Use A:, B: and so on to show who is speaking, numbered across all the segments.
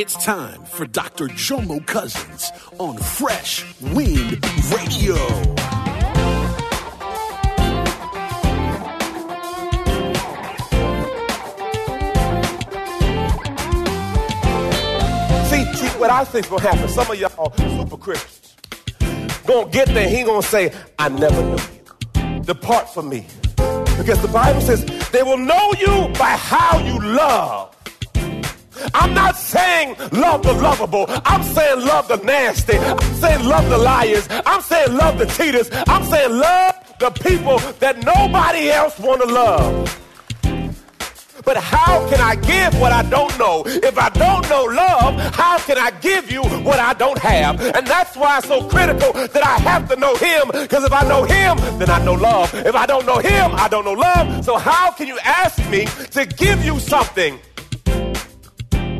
A: It's time for Dr. Jomo Cousins on Fresh Wind Radio.
B: See, see, what I think's gonna happen, some of y'all super Christians gonna get there, he gonna say, I never knew you. Depart from me. Because the Bible says they will know you by how you love. I'm not saying love the lovable. I'm saying love the nasty. I'm saying love the liars. I'm saying love the cheaters. I'm saying love the people that nobody else want to love. But how can I give what I don't know? If I don't know love, how can I give you what I don't have? And that's why it's so critical that I have to know Him. Because if I know Him, then I know love. If I don't know Him, I don't know love. So how can you ask me to give you something?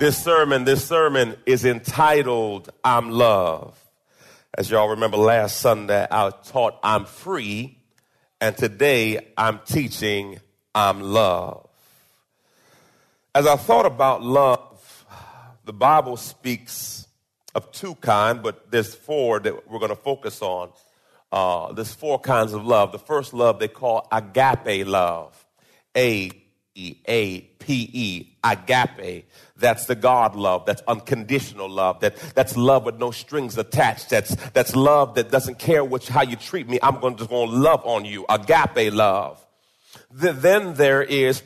B: This sermon, this sermon is entitled I'm Love. As y'all remember last Sunday, I taught I'm free, and today I'm teaching I'm love. As I thought about love, the Bible speaks of two kind, but there's four that we're going to focus on. Uh, there's four kinds of love. The first love they call agape love. A A P E, agape. That's the God love. That's unconditional love. That, that's love with no strings attached. That's, that's love that doesn't care which, how you treat me. I'm going to just going to love on you. Agape love. The, then there is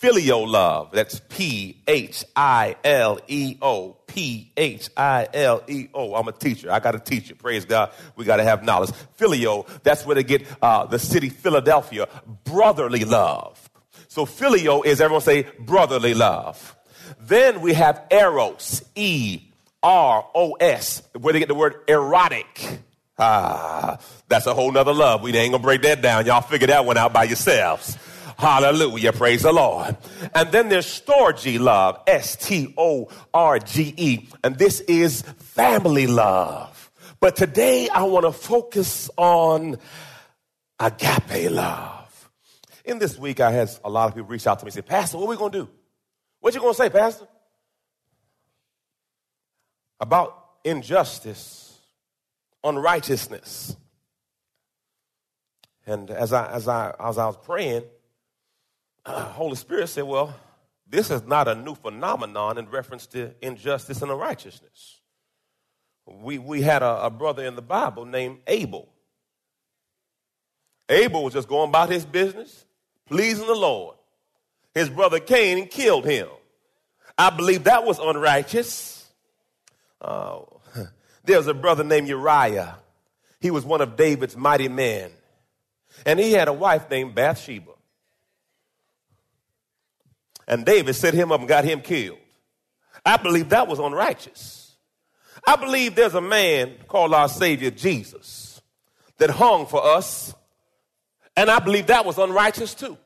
B: phileo love. That's P H I L E O. P H I L E O. I'm a teacher. I got to teach you. Praise God. We got to have knowledge. Phileo, that's where they get uh, the city Philadelphia. Brotherly love. So phileo is everyone say brotherly love. Then we have eros, E R O S, where they get the word erotic. Ah, that's a whole nother love. We ain't gonna break that down. Y'all figure that one out by yourselves. Hallelujah. Praise the Lord. And then there's storge love, S T O R G E. And this is family love. But today I want to focus on agape love. In this week, I had a lot of people reach out to me and say, Pastor, what are we going to do? What you going to say, Pastor? About injustice, unrighteousness. And as I, as I, as I was praying, uh, Holy Spirit said, well, this is not a new phenomenon in reference to injustice and unrighteousness. We, we had a, a brother in the Bible named Abel. Abel was just going about his business, pleasing the Lord. His brother Cain killed him. I believe that was unrighteous. Oh, there was a brother named Uriah. He was one of David's mighty men. And he had a wife named Bathsheba. And David set him up and got him killed. I believe that was unrighteous. I believe there's a man called our Savior Jesus that hung for us. And I believe that was unrighteous too.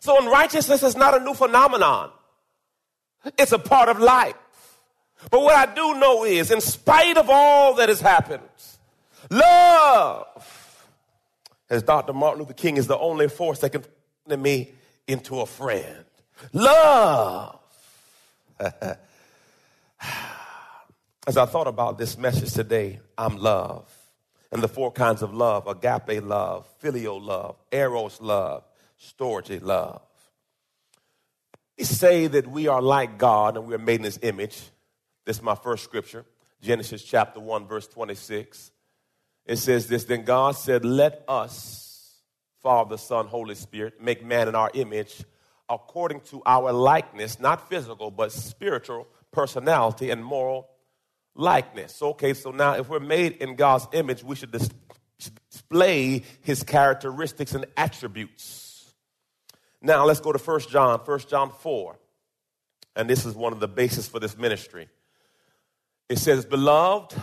B: So unrighteousness is not a new phenomenon. It's a part of life. But what I do know is, in spite of all that has happened, love, as Dr. Martin Luther King is the only force that can turn me into a friend. Love. As I thought about this message today, I'm love. And the four kinds of love agape love, phileo love, eros love, storge love. We say that we are like God and we are made in his image. This is my first scripture, Genesis chapter 1, verse 26. It says this Then God said, Let us, Father, Son, Holy Spirit, make man in our image according to our likeness, not physical, but spiritual personality and moral likeness. Okay, so now if we're made in God's image, we should dis- display his characteristics and attributes. Now let's go to 1 John, 1 John 4. And this is one of the bases for this ministry. It says, Beloved,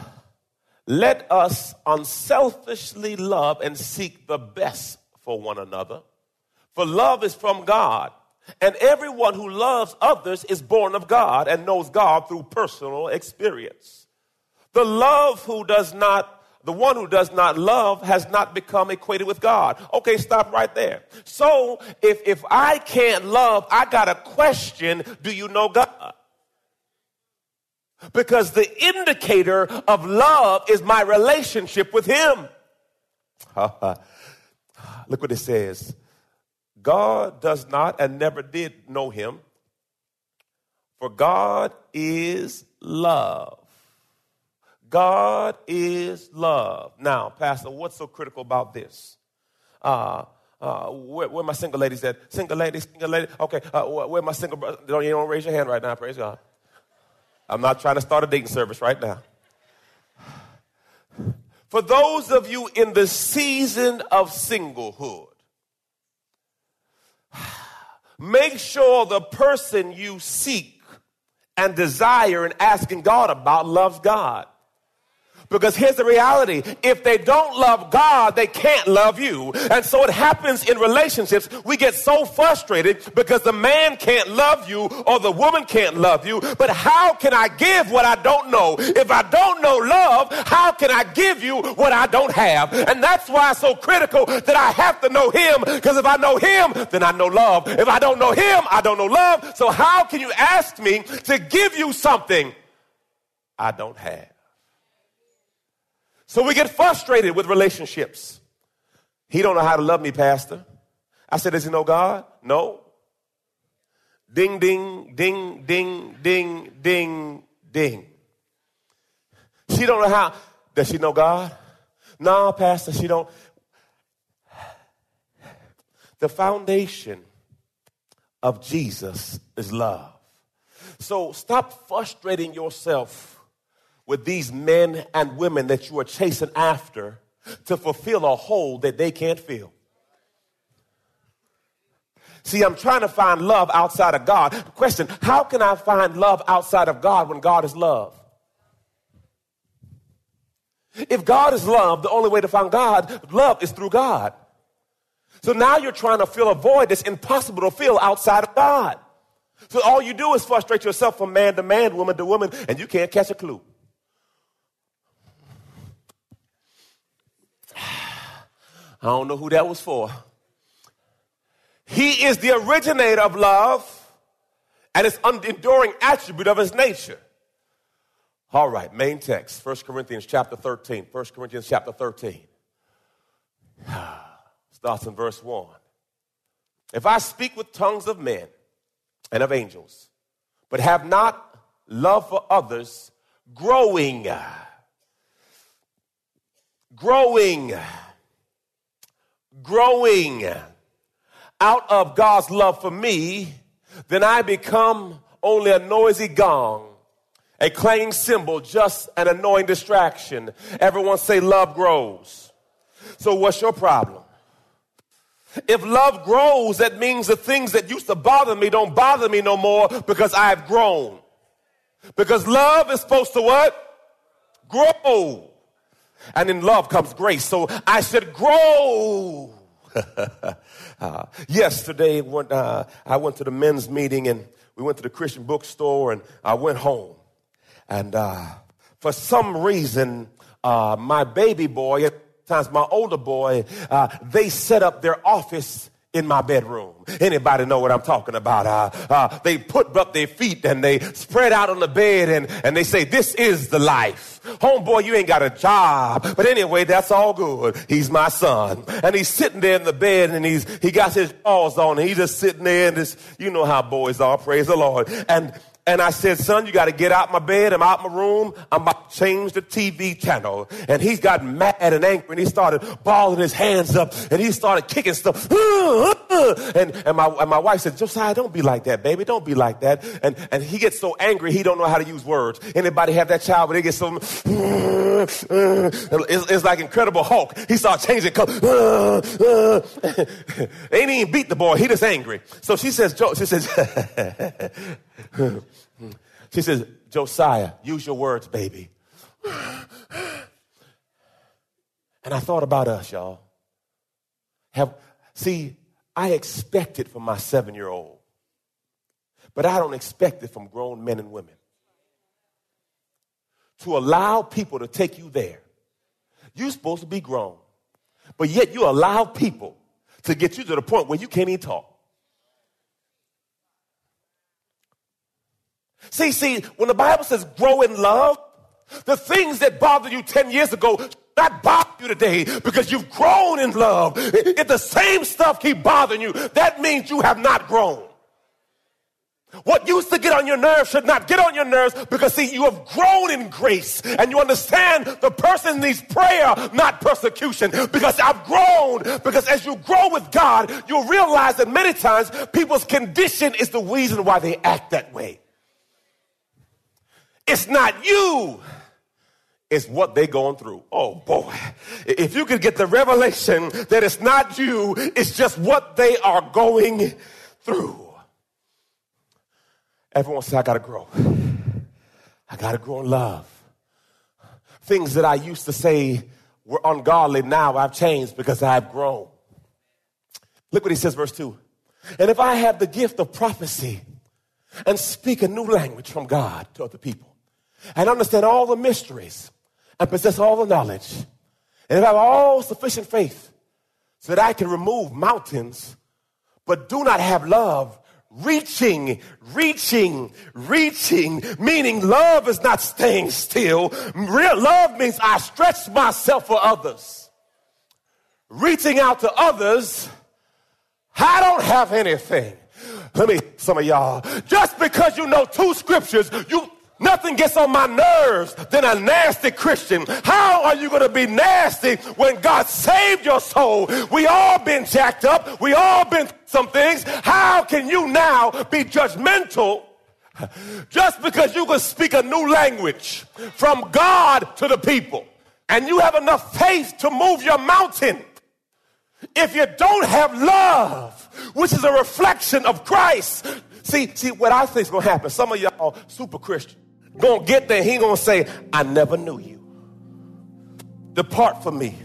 B: let us unselfishly love and seek the best for one another. For love is from God, and everyone who loves others is born of God and knows God through personal experience. The love who does not the one who does not love has not become equated with God. Okay, stop right there. So if, if I can't love, I got a question, do you know God? Because the indicator of love is my relationship with Him. Look what it says. God does not and never did know Him, for God is love. God is love. Now, Pastor, what's so critical about this? Uh, uh, where, where my single ladies at? Single ladies, single lady. Okay, uh, where, where my single brother? Don't you don't raise your hand right now? Praise God. I'm not trying to start a dating service right now. For those of you in the season of singlehood, make sure the person you seek and desire and asking God about loves God. Because here's the reality. If they don't love God, they can't love you. And so it happens in relationships. We get so frustrated because the man can't love you or the woman can't love you. But how can I give what I don't know? If I don't know love, how can I give you what I don't have? And that's why it's so critical that I have to know him. Because if I know him, then I know love. If I don't know him, I don't know love. So how can you ask me to give you something I don't have? So we get frustrated with relationships. He don't know how to love me, pastor. I said, does he know God? No. Ding, ding, ding, ding, ding, ding, ding. She don't know how. Does she know God? No, pastor, she don't. The foundation of Jesus is love. So stop frustrating yourself with these men and women that you are chasing after to fulfill a hole that they can't fill. See, I'm trying to find love outside of God. Question How can I find love outside of God when God is love? If God is love, the only way to find God, love is through God. So now you're trying to fill a void that's impossible to fill outside of God. So all you do is frustrate yourself from man to man, woman to woman, and you can't catch a clue. I don't know who that was for. He is the originator of love and its enduring attribute of his nature. All right, main text, 1 Corinthians chapter 13. 1 Corinthians chapter 13. Starts in verse 1. If I speak with tongues of men and of angels, but have not love for others, growing, growing, growing out of God's love for me, then I become only a noisy gong, a clanging cymbal, just an annoying distraction. Everyone say love grows. So what's your problem? If love grows, that means the things that used to bother me don't bother me no more because I've grown. Because love is supposed to what? Grow. And in love comes grace. So I should grow. uh, yesterday, when, uh, I went to the men's meeting and we went to the Christian bookstore and I went home. And uh, for some reason, uh, my baby boy, at times my older boy, uh, they set up their office in my bedroom. Anybody know what I'm talking about? Uh, uh, they put up their feet and they spread out on the bed and, and they say, this is the life. Homeboy, you ain't got a job. But anyway, that's all good. He's my son. And he's sitting there in the bed and he's, he got his paws on and he's just sitting there and just, you know how boys are, praise the Lord. And, and I said, son, you got to get out of my bed. I'm out my room. I'm about to change the TV channel. And he's got mad and angry and he started balling his hands up and he started kicking stuff. And, and, my, and my wife said, Josiah, don't be like that, baby. Don't be like that. And, and he gets so angry, he don't know how to use words. Anybody have that child, but they get so, it's, it's like Incredible Hulk. He started changing color. Ain't even beat the boy. He just angry. So she says, she says, she says, Josiah, use your words, baby. And I thought about us, y'all. Have see, I expect it from my seven year old, but I don't expect it from grown men and women. To allow people to take you there, you're supposed to be grown, but yet you allow people to get you to the point where you can't even talk. See, see, when the Bible says grow in love, the things that bothered you 10 years ago not bother you today because you've grown in love. If the same stuff keep bothering you, that means you have not grown. What used to get on your nerves should not get on your nerves because see, you have grown in grace and you understand the person needs prayer, not persecution. Because I've grown, because as you grow with God, you'll realize that many times people's condition is the reason why they act that way. It's not you. It's what they're going through. Oh boy. If you could get the revelation that it's not you, it's just what they are going through. Everyone say, I gotta grow. I gotta grow in love. Things that I used to say were ungodly, now I've changed because I've grown. Look what he says, verse 2. And if I have the gift of prophecy and speak a new language from God to other people and understand all the mysteries and possess all the knowledge and have all sufficient faith so that I can remove mountains, but do not have love, reaching, reaching, reaching, meaning love is not staying still. Real love means I stretch myself for others. Reaching out to others, I don't have anything. Let me, some of y'all, just because you know two scriptures, you Nothing gets on my nerves than a nasty Christian. How are you going to be nasty when God saved your soul? We all been jacked up. We all been some things. How can you now be judgmental just because you can speak a new language from God to the people and you have enough faith to move your mountain? If you don't have love, which is a reflection of Christ, see, see what I think is going to happen. Some of y'all super Christian gonna get there, he gonna say, I never knew you. Depart from me.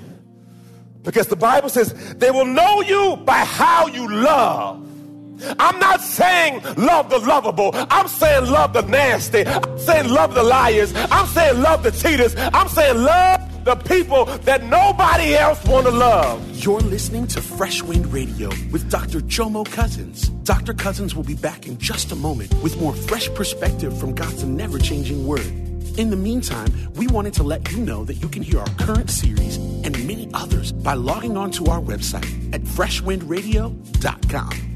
B: Because the Bible says they will know you by how you love. I'm not saying love the lovable. I'm saying love the nasty. I'm saying love the liars. I'm saying love the cheaters. I'm saying love the people that nobody else want to love.
A: You're listening to Fresh Wind Radio with Dr. Jomo Cousins. Dr. Cousins will be back in just a moment with more fresh perspective from God's never changing word. In the meantime, we wanted to let you know that you can hear our current series and many others by logging on to our website at freshwindradio.com.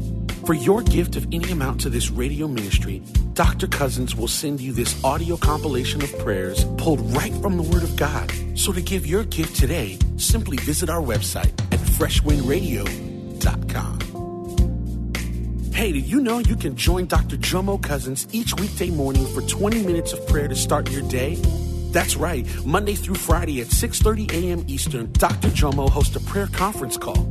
A: For your gift of any amount to this radio ministry, Dr. Cousins will send you this audio compilation of prayers pulled right from the Word of God. So to give your gift today, simply visit our website at freshwindradio.com. Hey, did you know you can join Dr. Jomo Cousins each weekday morning for 20 minutes of prayer to start your day? That's right. Monday through Friday at 6:30 a.m. Eastern, Dr. Jomo hosts a prayer conference call.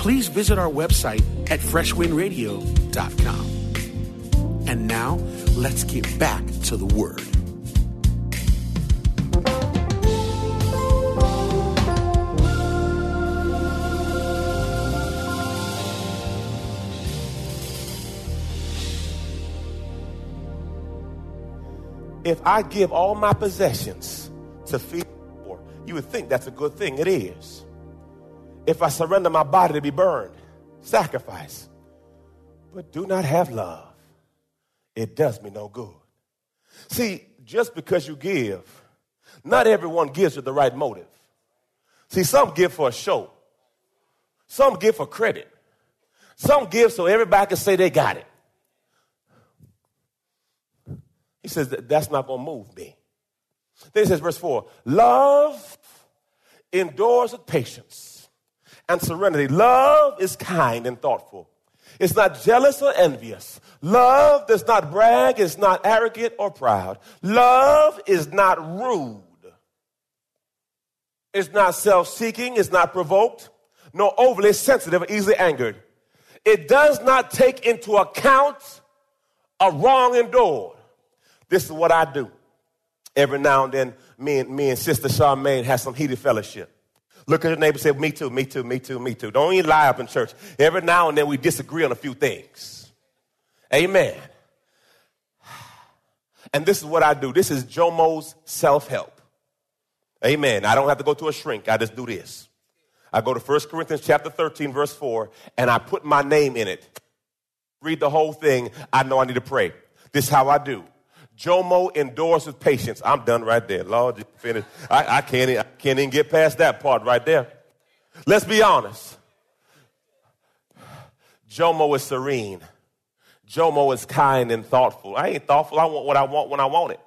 A: please visit our website at freshwindradio.com. And now, let's get back to the Word.
B: If I give all my possessions to feed the poor, you would think that's a good thing. It is. If I surrender my body to be burned, sacrifice, but do not have love, it does me no good. See, just because you give, not everyone gives with the right motive. See, some give for a show, some give for credit, some give so everybody can say they got it. He says that that's not going to move me. Then he says, verse 4 Love endures with patience and serenity. Love is kind and thoughtful. It's not jealous or envious. Love does not brag, it's not arrogant or proud. Love is not rude. It's not self seeking, it's not provoked, nor overly sensitive or easily angered. It does not take into account a wrong endured. This is what I do. Every now and then, me and, me and Sister Charmaine have some heated fellowship. Look at your neighbor and say, Me too, me too, me too, me too. Don't even lie up in church. Every now and then we disagree on a few things. Amen. And this is what I do. This is Jomo's self help. Amen. I don't have to go to a shrink. I just do this. I go to 1 Corinthians chapter 13, verse 4, and I put my name in it. Read the whole thing. I know I need to pray. This is how I do. Jomo endorses patience. I'm done right there. Lord, you finished. I, I, can't, I can't even get past that part right there. Let's be honest. Jomo is serene. Jomo is kind and thoughtful. I ain't thoughtful. I want what I want when I want it.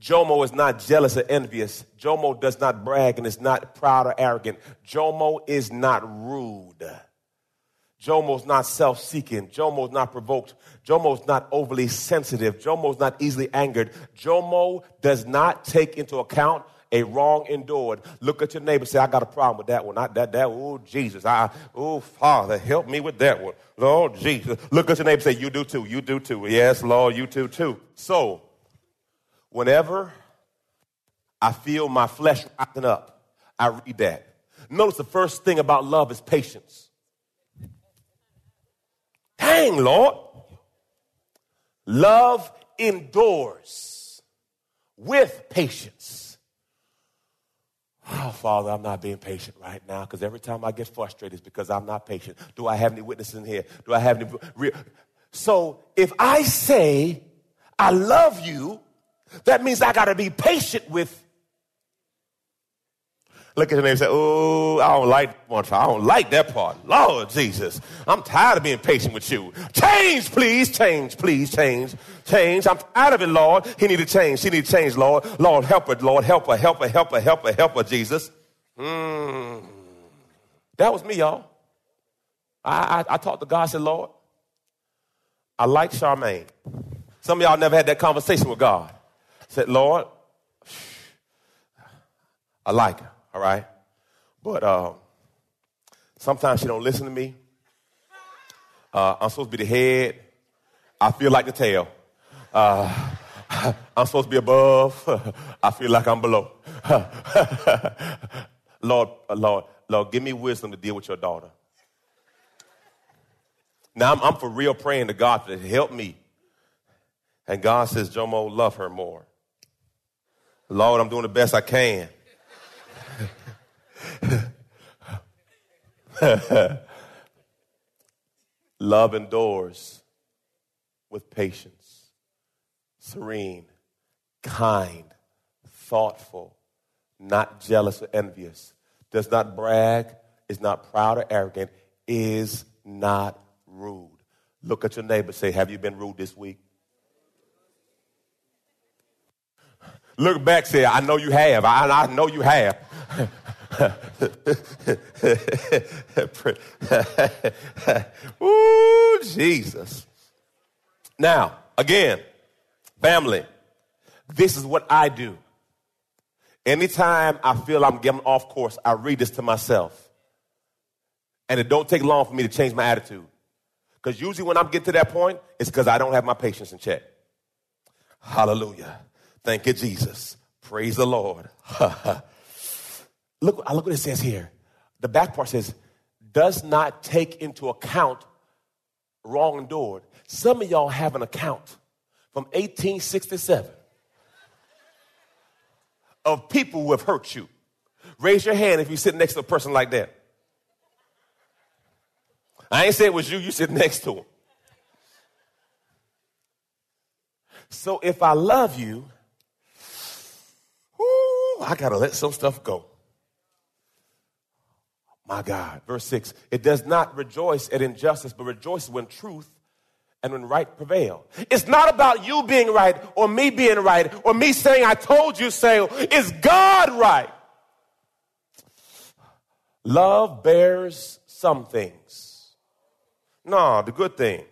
B: Jomo is not jealous or envious. Jomo does not brag and is not proud or arrogant. Jomo is not rude. Jomo's not self seeking. Jomo's not provoked. Jomo's not overly sensitive. Jomo's not easily angered. Jomo does not take into account a wrong endured. Look at your neighbor say, I got a problem with that one. Not that, that, oh, Jesus. I, oh, Father, help me with that one. Lord Jesus. Look at your neighbor say, You do too. You do too. Yes, Lord, you too, too. So, whenever I feel my flesh rising up, I read that. Notice the first thing about love is patience. Dang, Lord. Love endures with patience. Oh, Father, I'm not being patient right now because every time I get frustrated, it's because I'm not patient. Do I have any witnesses in here? Do I have any? Real? So if I say I love you, that means I got to be patient with Look at your neighbor and say, Oh, I don't like one. I don't like that part. Lord Jesus, I'm tired of being patient with you. Change, please. Change, please. Change, change. I'm tired of it, Lord. He need to change. She need to change, Lord. Lord, help her, Lord. Help her, help her, help her, help her, help her, Jesus. Mm. That was me, y'all. I, I, I talked to God, I said, Lord, I like Charmaine. Some of y'all never had that conversation with God. Said, Lord, I like her all right? But uh, sometimes she don't listen to me. Uh, I'm supposed to be the head. I feel like the tail. Uh, I'm supposed to be above. I feel like I'm below. Lord, uh, Lord, Lord, give me wisdom to deal with your daughter. Now I'm, I'm for real praying to God to help me. And God says, Jomo, love her more. Lord, I'm doing the best I can. Love endures with patience, serene, kind, thoughtful, not jealous or envious, does not brag, is not proud or arrogant, is not rude. Look at your neighbor say, Have you been rude this week? Look back, say, I know you have. I, I know you have. Ooh, Jesus. Now, again, family, this is what I do. Anytime I feel I'm getting off course, I read this to myself. And it don't take long for me to change my attitude. Because usually when I'm getting to that point, it's because I don't have my patience in check. Hallelujah. Thank you, Jesus. Praise the Lord. look, I look what it says here. The back part says, does not take into account wrong. Some of y'all have an account from 1867 of people who have hurt you. Raise your hand if you sit next to a person like that. I ain't say it was you, you sit next to him. So if I love you, whoo, I gotta let some stuff go. My God. Verse 6 It does not rejoice at injustice, but rejoices when truth and when right prevail. It's not about you being right or me being right or me saying, I told you so. Is God right? Love bears some things. No, the good things.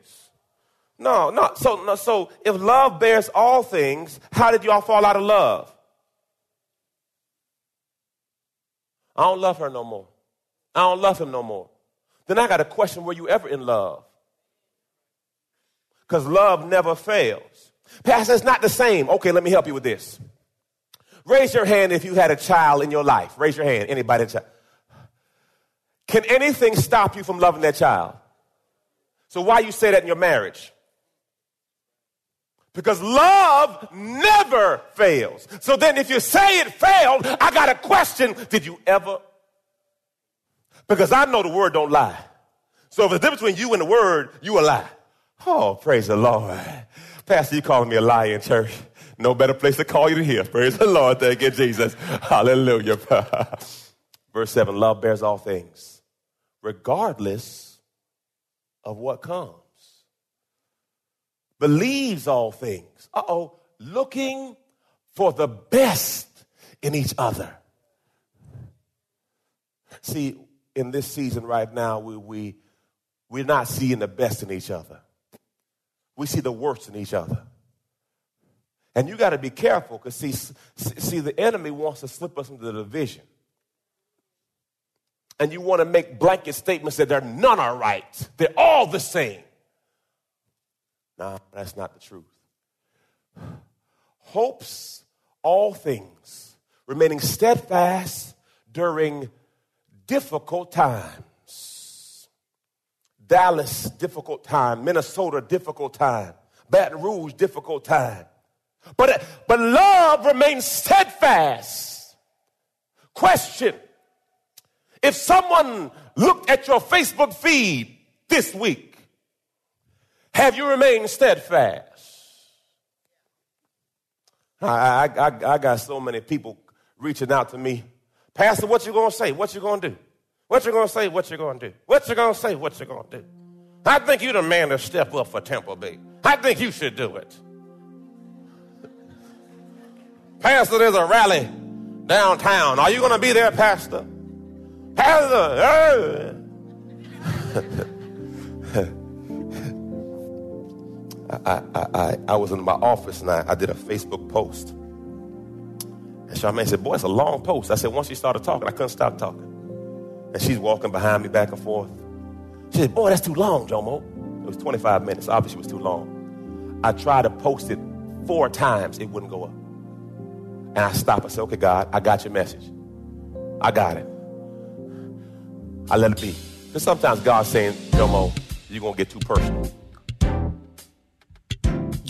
B: No, no. So, no, so if love bears all things, how did y'all fall out of love? I don't love her no more. I don't love him no more. Then I got a question were you ever in love? Because love never fails. Pastor, it's not the same. Okay, let me help you with this. Raise your hand if you had a child in your life. Raise your hand. Anybody? Child. Can anything stop you from loving that child? So why you say that in your marriage? Because love never fails. So then if you say it failed, I got a question. Did you ever because I know the word don't lie. So if the difference between you and the word, you a lie. Oh, praise the Lord. Pastor, you calling me a liar in church. No better place to call you than here. Praise the Lord. Thank you, Jesus. Hallelujah. Verse 7 Love bears all things, regardless of what comes. Believes all things. Uh oh. Looking for the best in each other. See, in this season right now, we, we, we're not seeing the best in each other. We see the worst in each other. And you got to be careful because, see, see, the enemy wants to slip us into the division. And you want to make blanket statements that they're none are right, they're all the same. No, that's not the truth. Hopes all things, remaining steadfast during difficult times. Dallas, difficult time. Minnesota, difficult time. Baton Rouge, difficult time. But, but love remains steadfast. Question If someone looked at your Facebook feed this week, have you remained steadfast? I, I, I got so many people reaching out to me Pastor, what you gonna say? What you gonna do? What you gonna say? What you gonna do? What you gonna say? What you gonna do? I think you're the man to step up for Tampa Bay. I think you should do it. Pastor, there's a rally downtown. Are you gonna be there, Pastor? Pastor, I, I, I, I was in my office and I, I did a Facebook post. And Charmaine said, Boy, it's a long post. I said, Once she started talking, I couldn't stop talking. And she's walking behind me back and forth. She said, Boy, that's too long, Jomo. It was 25 minutes. Obviously, it was too long. I tried to post it four times, it wouldn't go up. And I stopped. I said, Okay, God, I got your message. I got it. I let it be. Because sometimes God's saying, Jomo, you're going to get too personal.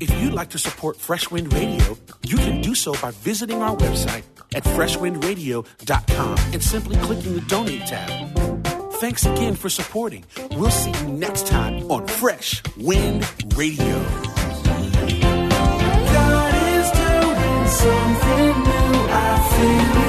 A: If you'd like to support Fresh Wind Radio, you can do so by visiting our website at freshwindradio.com and simply clicking the donate tab. Thanks again for supporting. We'll see you next time on Fresh Wind Radio. God is doing something new, I feel.